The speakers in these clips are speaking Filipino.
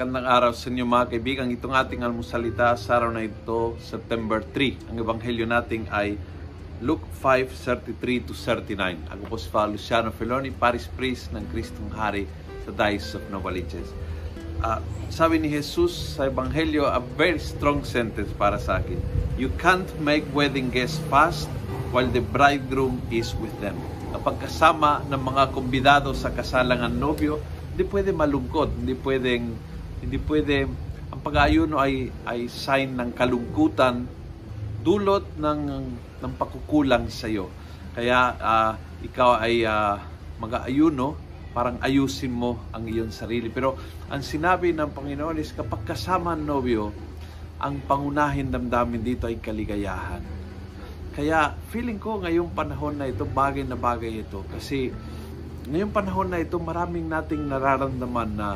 magandang araw sa inyo mga kaibigan. Itong ating almusalita sa araw na ito, September 3. Ang ebanghelyo natin ay Luke 5:33 to 39. Ako po si Father Luciano Feloni, Paris Priest ng Kristong Hari sa Diocese of Novaliches. Uh, sabi ni Jesus sa ebanghelyo, a very strong sentence para sa akin. You can't make wedding guests fast while the bridegroom is with them. Kapag kasama ng mga kumbidado sa kasalangan nobyo, hindi pwede malungkot, hindi pwedeng hindi pwede ang pag-aayuno ay ay sign ng kalungkutan dulot ng ng pagkukulang sa iyo. Kaya uh, ikaw ay uh, mag-aayuno, parang ayusin mo ang iyong sarili. Pero ang sinabi ng Panginoon is kapag kasama ang nobyo, ang pangunahin damdamin dito ay kaligayahan. Kaya feeling ko ngayong panahon na ito, bagay na bagay ito. Kasi ngayong panahon na ito, maraming nating nararamdaman na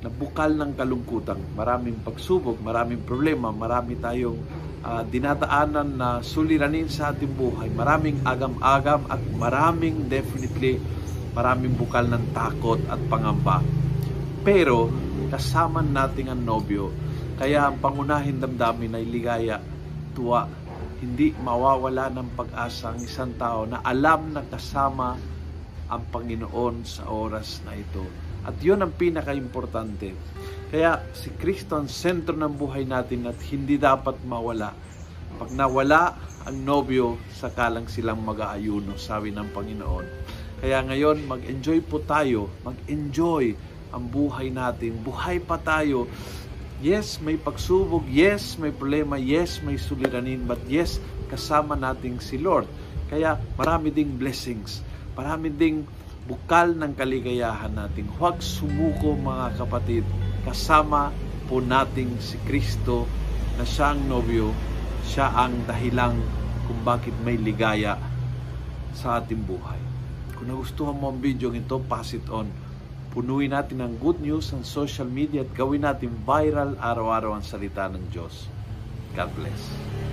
na bukal ng kalungkutan. Maraming pagsubok, maraming problema, marami tayong uh, dinadaanan na suliranin sa ating buhay. Maraming agam-agam at maraming definitely maraming bukal ng takot at pangamba. Pero kasama natin ang nobyo, kaya ang pangunahin damdamin ay ligaya, tuwa, hindi mawawala ng pag-asa ang isang tao na alam na kasama ang Panginoon sa oras na ito. At yun ang pinaka-importante. Kaya si Kristo ang sentro ng buhay natin at hindi dapat mawala. Pag nawala ang nobyo, sakalang silang mag-aayuno, sabi ng Panginoon. Kaya ngayon, mag-enjoy po tayo. Mag-enjoy ang buhay natin. Buhay pa tayo. Yes, may pagsubok. Yes, may problema. Yes, may suliranin. But yes, kasama nating si Lord. Kaya marami ding blessings Marami ding bukal ng kaligayahan natin. Huwag sumuko mga kapatid. Kasama po nating si Kristo na siya ang nobyo, siya ang dahilang kung bakit may ligaya sa ating buhay. Kung nagustuhan mo ang video ito, pass it on. Punuin natin ng good news sa social media at gawin natin viral araw-araw ang salita ng Diyos. God bless.